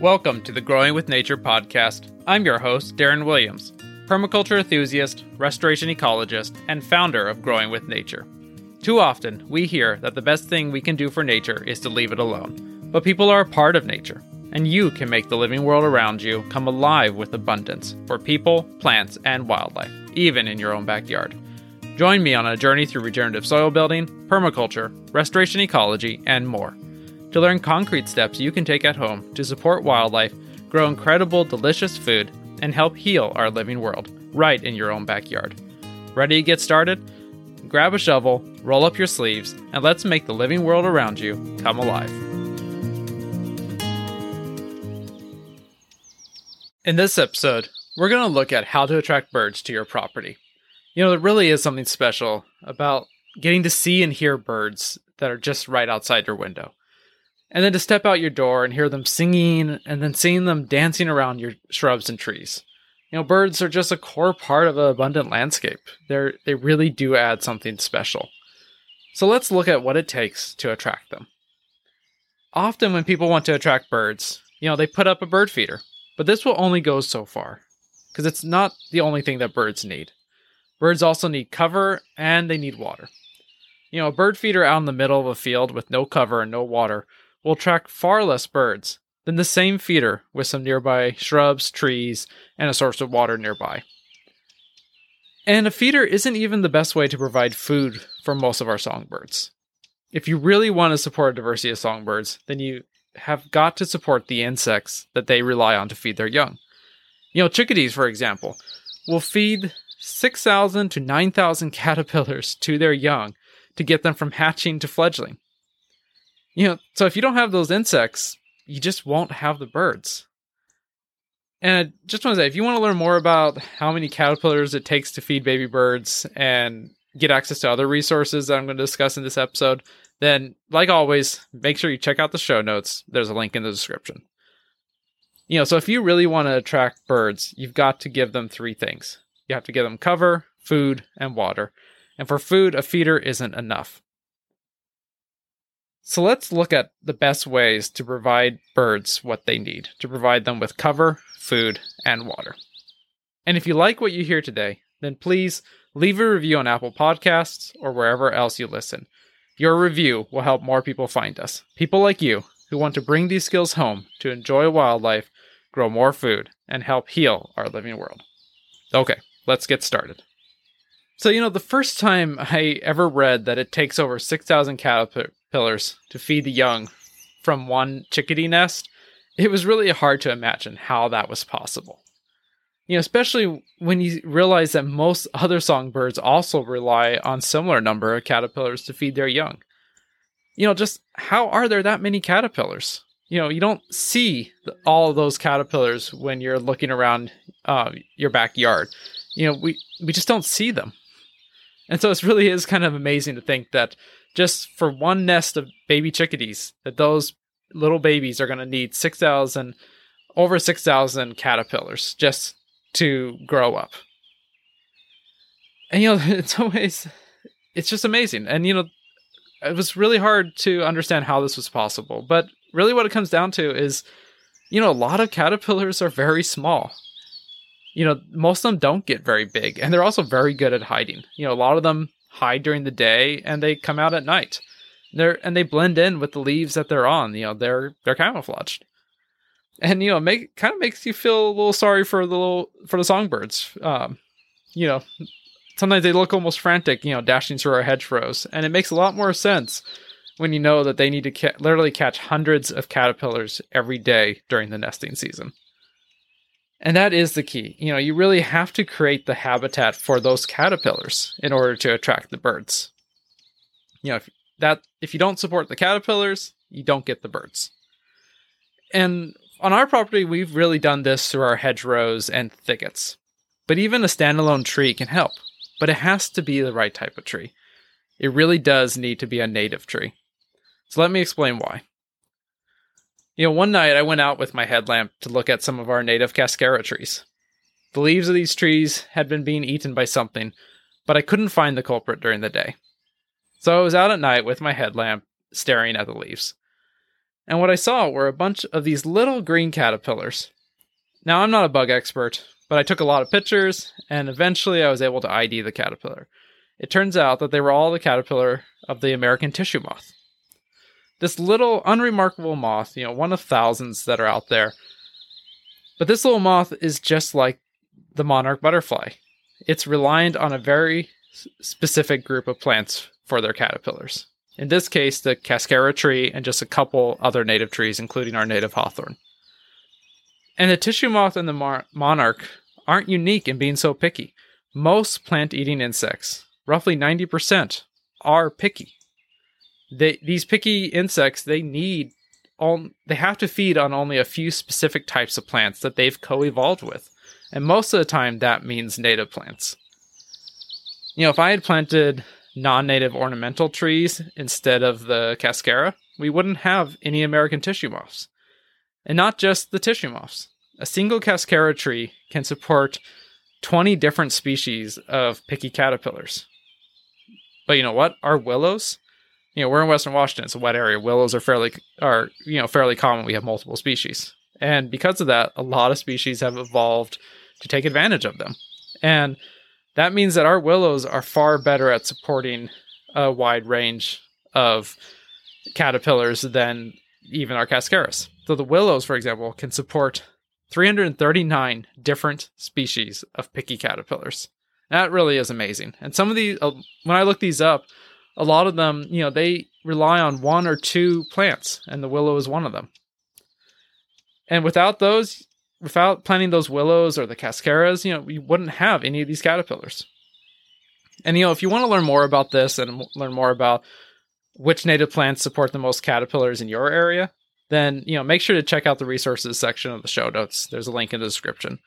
Welcome to the Growing with Nature podcast. I'm your host, Darren Williams, permaculture enthusiast, restoration ecologist, and founder of Growing with Nature. Too often, we hear that the best thing we can do for nature is to leave it alone. But people are a part of nature, and you can make the living world around you come alive with abundance for people, plants, and wildlife, even in your own backyard. Join me on a journey through regenerative soil building, permaculture, restoration ecology, and more to learn concrete steps you can take at home to support wildlife, grow incredible, delicious food, and help heal our living world right in your own backyard. Ready to get started? Grab a shovel, roll up your sleeves, and let's make the living world around you come alive. In this episode, we're going to look at how to attract birds to your property. You know, there really is something special about getting to see and hear birds that are just right outside your window. And then to step out your door and hear them singing and then seeing them dancing around your shrubs and trees. You know, birds are just a core part of an abundant landscape. They're they really do add something special. So let's look at what it takes to attract them. Often when people want to attract birds, you know, they put up a bird feeder. But this will only go so far because it's not the only thing that birds need. Birds also need cover and they need water. You know, a bird feeder out in the middle of a field with no cover and no water will attract far less birds than the same feeder with some nearby shrubs, trees, and a source of water nearby. And a feeder isn't even the best way to provide food for most of our songbirds. If you really want to support a diversity of songbirds, then you have got to support the insects that they rely on to feed their young. You know, chickadees, for example, will feed 6,000 to 9,000 caterpillars to their young to get them from hatching to fledgling. You know, so if you don't have those insects, you just won't have the birds. And I just want to say, if you want to learn more about how many caterpillars it takes to feed baby birds and get access to other resources that I'm going to discuss in this episode, then, like always, make sure you check out the show notes. There's a link in the description. You know, so if you really want to attract birds, you've got to give them three things you have to give them cover, food, and water. And for food, a feeder isn't enough. So let's look at the best ways to provide birds what they need to provide them with cover, food, and water. And if you like what you hear today, then please leave a review on Apple Podcasts or wherever else you listen. Your review will help more people find us. People like you who want to bring these skills home to enjoy wildlife, grow more food, and help heal our living world. Okay, let's get started. So, you know, the first time I ever read that it takes over 6,000 caterpillars pillars to feed the young from one chickadee nest, it was really hard to imagine how that was possible. You know, especially when you realize that most other songbirds also rely on similar number of caterpillars to feed their young. You know, just how are there that many caterpillars? You know, you don't see all those caterpillars when you're looking around uh, your backyard. You know, we we just don't see them, and so it really is kind of amazing to think that just for one nest of baby chickadees that those little babies are going to need 6,000 over 6,000 caterpillars just to grow up. And you know, in some ways it's just amazing. And you know, it was really hard to understand how this was possible, but really what it comes down to is you know, a lot of caterpillars are very small. You know, most of them don't get very big, and they're also very good at hiding. You know, a lot of them hide during the day and they come out at night. They're and they blend in with the leaves that they're on. You know, they're they're camouflaged. And you know, make kind of makes you feel a little sorry for the little for the songbirds. Um, you know, sometimes they look almost frantic, you know, dashing through our hedgerows, and it makes a lot more sense when you know that they need to ca- literally catch hundreds of caterpillars every day during the nesting season. And that is the key. You know, you really have to create the habitat for those caterpillars in order to attract the birds. You know, if that if you don't support the caterpillars, you don't get the birds. And on our property, we've really done this through our hedgerows and thickets. But even a standalone tree can help, but it has to be the right type of tree. It really does need to be a native tree. So let me explain why. You know, one night I went out with my headlamp to look at some of our native cascara trees. The leaves of these trees had been being eaten by something, but I couldn't find the culprit during the day. So I was out at night with my headlamp, staring at the leaves. And what I saw were a bunch of these little green caterpillars. Now, I'm not a bug expert, but I took a lot of pictures and eventually I was able to ID the caterpillar. It turns out that they were all the caterpillar of the American tissue moth. This little unremarkable moth, you know, one of thousands that are out there. But this little moth is just like the monarch butterfly. It's reliant on a very specific group of plants for their caterpillars. In this case, the cascara tree and just a couple other native trees, including our native hawthorn. And the tissue moth and the mar- monarch aren't unique in being so picky. Most plant eating insects, roughly 90%, are picky. They, these picky insects, they need all, they have to feed on only a few specific types of plants that they've co-evolved with. And most of the time that means native plants. You know, if I had planted non-native ornamental trees instead of the cascara, we wouldn't have any American tissue moths. And not just the tissue moths. A single cascara tree can support 20 different species of picky caterpillars. But you know what? Our willows, you know, we're in Western Washington, it's a wet area. Willows are fairly are, you know, fairly common. We have multiple species. And because of that, a lot of species have evolved to take advantage of them. And that means that our willows are far better at supporting a wide range of caterpillars than even our cascaras. So the willows, for example, can support 339 different species of picky caterpillars. That really is amazing. And some of these, uh, when I look these up, a lot of them, you know, they rely on one or two plants, and the willow is one of them. And without those, without planting those willows or the cascaras, you know, we wouldn't have any of these caterpillars. And you know, if you want to learn more about this and learn more about which native plants support the most caterpillars in your area, then you know make sure to check out the resources section of the show notes. There's a link in the description.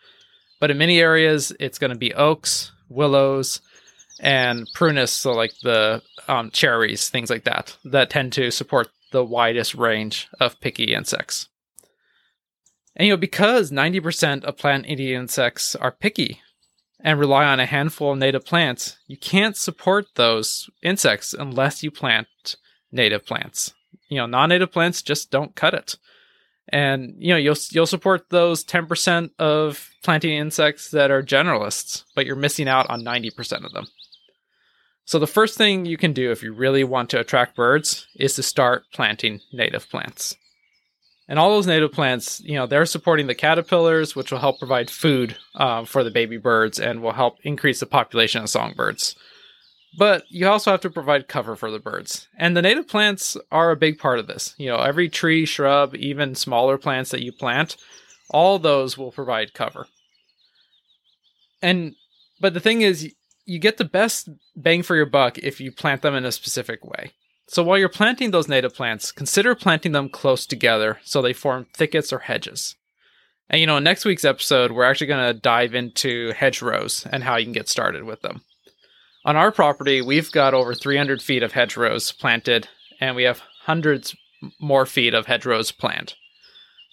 But in many areas, it's going to be oaks, willows, and prunus, so like the um, cherries, things like that, that tend to support the widest range of picky insects. And you know, because 90% of plant eating insects are picky and rely on a handful of native plants, you can't support those insects unless you plant native plants. You know, non-native plants just don't cut it. And you know, you'll you'll support those 10% of planting insects that are generalists, but you're missing out on 90% of them. So the first thing you can do if you really want to attract birds is to start planting native plants. And all those native plants, you know, they're supporting the caterpillars, which will help provide food uh, for the baby birds and will help increase the population of songbirds. But you also have to provide cover for the birds. And the native plants are a big part of this. You know, every tree, shrub, even smaller plants that you plant, all those will provide cover. And but the thing is you get the best bang for your buck if you plant them in a specific way. So while you're planting those native plants, consider planting them close together so they form thickets or hedges. And you know, next week's episode, we're actually going to dive into hedgerows and how you can get started with them. On our property, we've got over 300 feet of hedgerows planted, and we have hundreds more feet of hedgerows planned.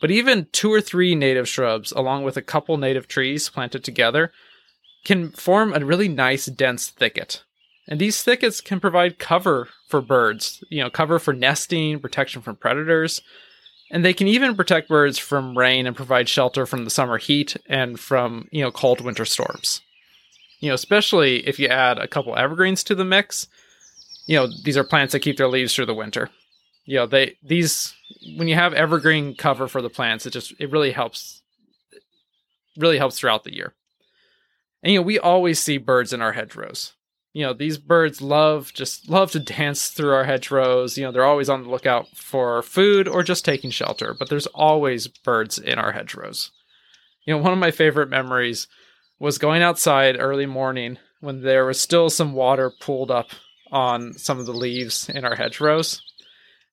But even two or three native shrubs, along with a couple native trees planted together, can form a really nice dense thicket. And these thickets can provide cover for birds, you know, cover for nesting, protection from predators, and they can even protect birds from rain and provide shelter from the summer heat and from, you know, cold winter storms. You know, especially if you add a couple evergreens to the mix, you know, these are plants that keep their leaves through the winter. You know, they these when you have evergreen cover for the plants, it just it really helps really helps throughout the year. And you know, we always see birds in our hedgerows. You know these birds love just love to dance through our hedgerows. You know they're always on the lookout for food or just taking shelter but there's always birds in our hedgerows. You know one of my favorite memories was going outside early morning when there was still some water pooled up on some of the leaves in our hedgerows.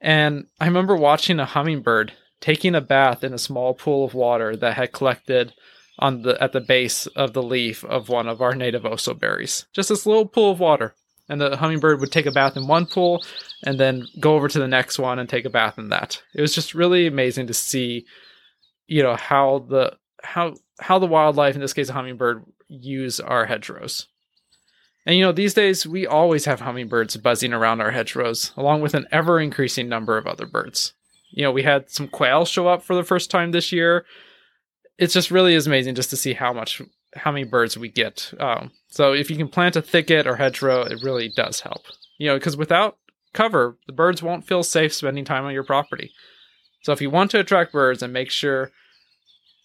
And i remember watching a hummingbird taking a bath in a small pool of water that had collected on the at the base of the leaf of one of our native oso berries. Just this little pool of water. And the hummingbird would take a bath in one pool and then go over to the next one and take a bath in that. It was just really amazing to see, you know, how the how how the wildlife, in this case a hummingbird, use our hedgerows. And you know, these days we always have hummingbirds buzzing around our hedgerows, along with an ever increasing number of other birds. You know, we had some quail show up for the first time this year. It's just really is amazing just to see how much how many birds we get. Um, so if you can plant a thicket or hedgerow, it really does help. You know, because without cover, the birds won't feel safe spending time on your property. So if you want to attract birds and make sure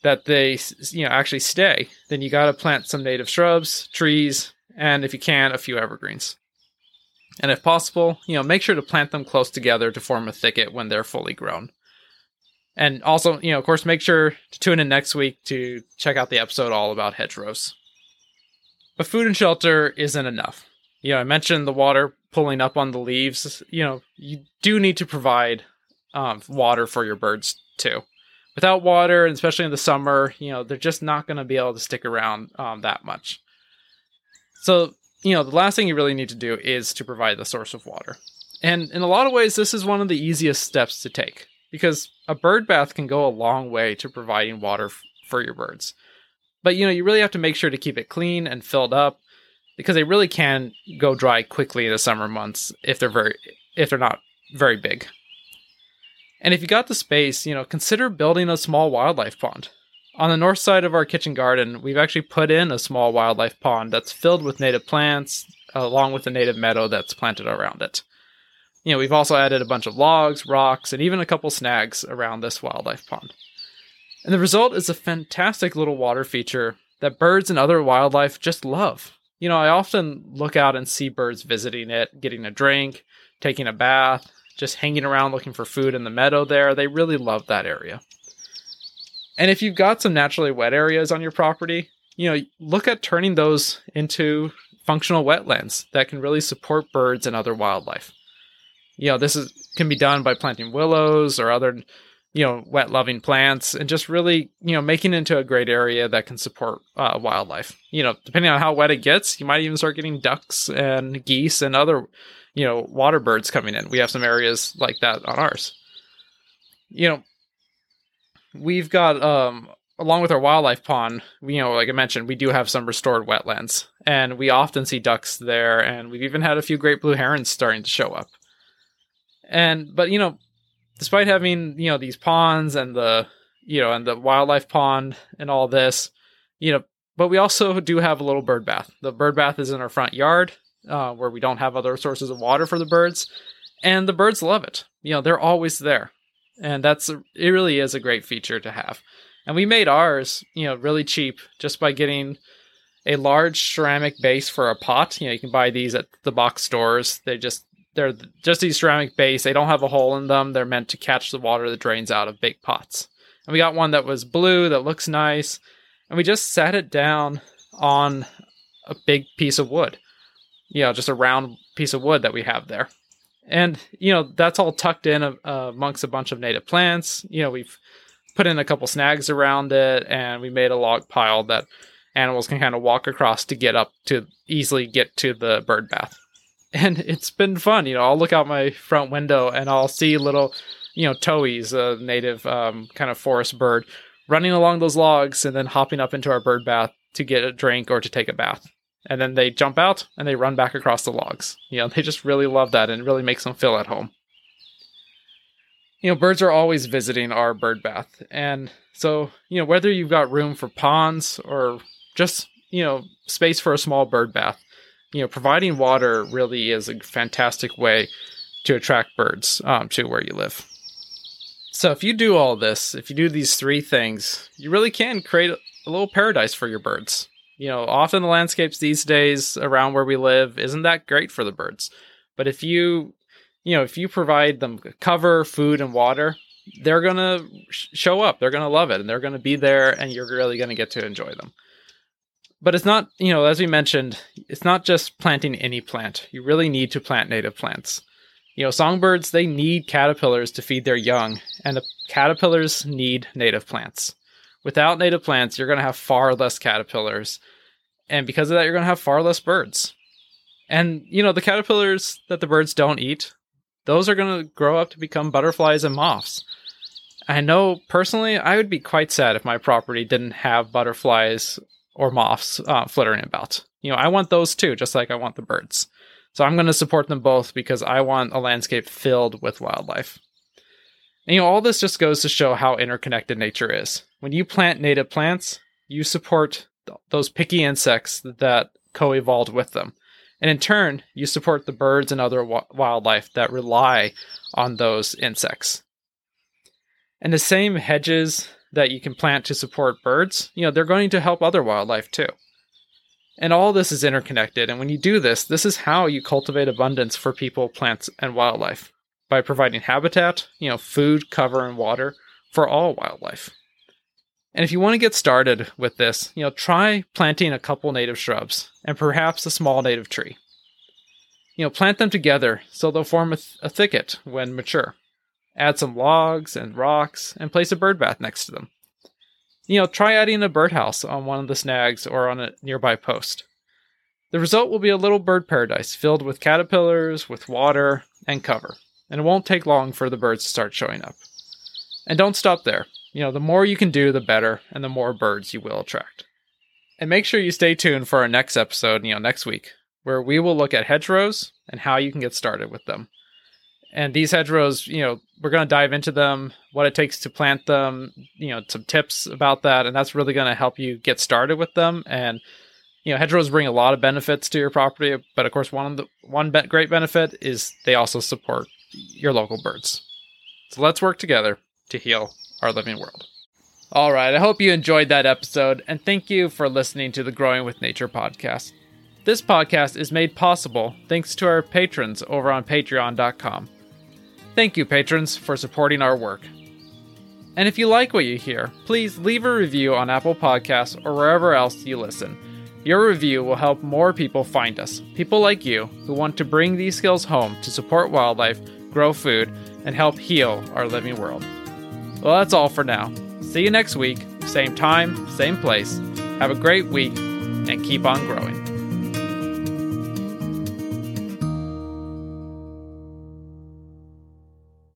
that they you know actually stay, then you got to plant some native shrubs, trees, and if you can, a few evergreens. And if possible, you know, make sure to plant them close together to form a thicket when they're fully grown. And also, you know, of course, make sure to tune in next week to check out the episode all about hedgerows. But food and shelter isn't enough. You know, I mentioned the water pulling up on the leaves. You know, you do need to provide um, water for your birds too. Without water, and especially in the summer, you know, they're just not going to be able to stick around um, that much. So, you know, the last thing you really need to do is to provide the source of water. And in a lot of ways, this is one of the easiest steps to take because a bird bath can go a long way to providing water f- for your birds. But, you know, you really have to make sure to keep it clean and filled up because they really can go dry quickly in the summer months if they're very if they're not very big. And if you got the space, you know, consider building a small wildlife pond. On the north side of our kitchen garden, we've actually put in a small wildlife pond that's filled with native plants, along with the native meadow that's planted around it. You know, we've also added a bunch of logs, rocks, and even a couple snags around this wildlife pond. And the result is a fantastic little water feature that birds and other wildlife just love. You know, I often look out and see birds visiting it, getting a drink, taking a bath, just hanging around looking for food in the meadow there. They really love that area. And if you've got some naturally wet areas on your property, you know, look at turning those into functional wetlands that can really support birds and other wildlife. You know, this is can be done by planting willows or other, you know, wet loving plants and just really, you know, making into a great area that can support uh, wildlife. You know, depending on how wet it gets, you might even start getting ducks and geese and other, you know, water birds coming in. We have some areas like that on ours. You know, we've got um along with our wildlife pond, we, you know, like I mentioned, we do have some restored wetlands, and we often see ducks there, and we've even had a few great blue herons starting to show up. And but you know, despite having you know these ponds and the you know and the wildlife pond and all this, you know, but we also do have a little bird bath. The bird bath is in our front yard, uh, where we don't have other sources of water for the birds, and the birds love it. You know, they're always there and that's a, it really is a great feature to have and we made ours you know really cheap just by getting a large ceramic base for a pot you know you can buy these at the box stores they just they're just these ceramic base they don't have a hole in them. They're meant to catch the water that drains out of big pots. And we got one that was blue that looks nice. And we just sat it down on a big piece of wood. You know just a round piece of wood that we have there. And you know that's all tucked in uh, amongst a bunch of native plants. You know we've put in a couple snags around it and we made a log pile that animals can kind of walk across to get up to easily get to the bird bath and it's been fun you know i'll look out my front window and i'll see little you know towhees a native um, kind of forest bird running along those logs and then hopping up into our bird bath to get a drink or to take a bath and then they jump out and they run back across the logs. You know, they just really love that and it really makes them feel at home. You know, birds are always visiting our bird bath. And so, you know, whether you've got room for ponds or just, you know, space for a small bird bath, you know, providing water really is a fantastic way to attract birds um, to where you live. So if you do all this, if you do these three things, you really can create a little paradise for your birds you know, often the landscapes these days around where we live isn't that great for the birds. But if you, you know, if you provide them cover, food, and water, they're going to show up. They're going to love it and they're going to be there and you're really going to get to enjoy them. But it's not, you know, as we mentioned, it's not just planting any plant. You really need to plant native plants. You know, songbirds, they need caterpillars to feed their young, and the caterpillars need native plants. Without native plants, you're going to have far less caterpillars. And because of that, you're going to have far less birds. And, you know, the caterpillars that the birds don't eat, those are going to grow up to become butterflies and moths. I know personally, I would be quite sad if my property didn't have butterflies or moths uh, flittering about. You know, I want those too, just like I want the birds. So I'm going to support them both because I want a landscape filled with wildlife And you know, all this just goes to show how interconnected nature is. When you plant native plants, you support th- those picky insects that co evolved with them. And in turn, you support the birds and other wa- wildlife that rely on those insects. And the same hedges that you can plant to support birds, you know, they're going to help other wildlife too. And all this is interconnected. And when you do this, this is how you cultivate abundance for people, plants, and wildlife by providing habitat, you know, food, cover, and water for all wildlife. And if you want to get started with this, you know, try planting a couple native shrubs and perhaps a small native tree. You know, plant them together so they'll form a, th- a thicket when mature. Add some logs and rocks and place a bird bath next to them. You know, try adding a birdhouse on one of the snags or on a nearby post. The result will be a little bird paradise filled with caterpillars, with water, and cover. And it won't take long for the birds to start showing up. And don't stop there. You know, the more you can do, the better, and the more birds you will attract. And make sure you stay tuned for our next episode, you know, next week, where we will look at hedgerows and how you can get started with them. And these hedgerows, you know, we're going to dive into them, what it takes to plant them, you know, some tips about that, and that's really going to help you get started with them. And you know, hedgerows bring a lot of benefits to your property, but of course, one of the one be- great benefit is they also support your local birds. So let's work together to heal our living world. All right, I hope you enjoyed that episode, and thank you for listening to the Growing with Nature podcast. This podcast is made possible thanks to our patrons over on patreon.com. Thank you, patrons, for supporting our work. And if you like what you hear, please leave a review on Apple Podcasts or wherever else you listen. Your review will help more people find us, people like you who want to bring these skills home to support wildlife, grow food, and help heal our living world. Well, that's all for now. See you next week, same time, same place. Have a great week, and keep on growing.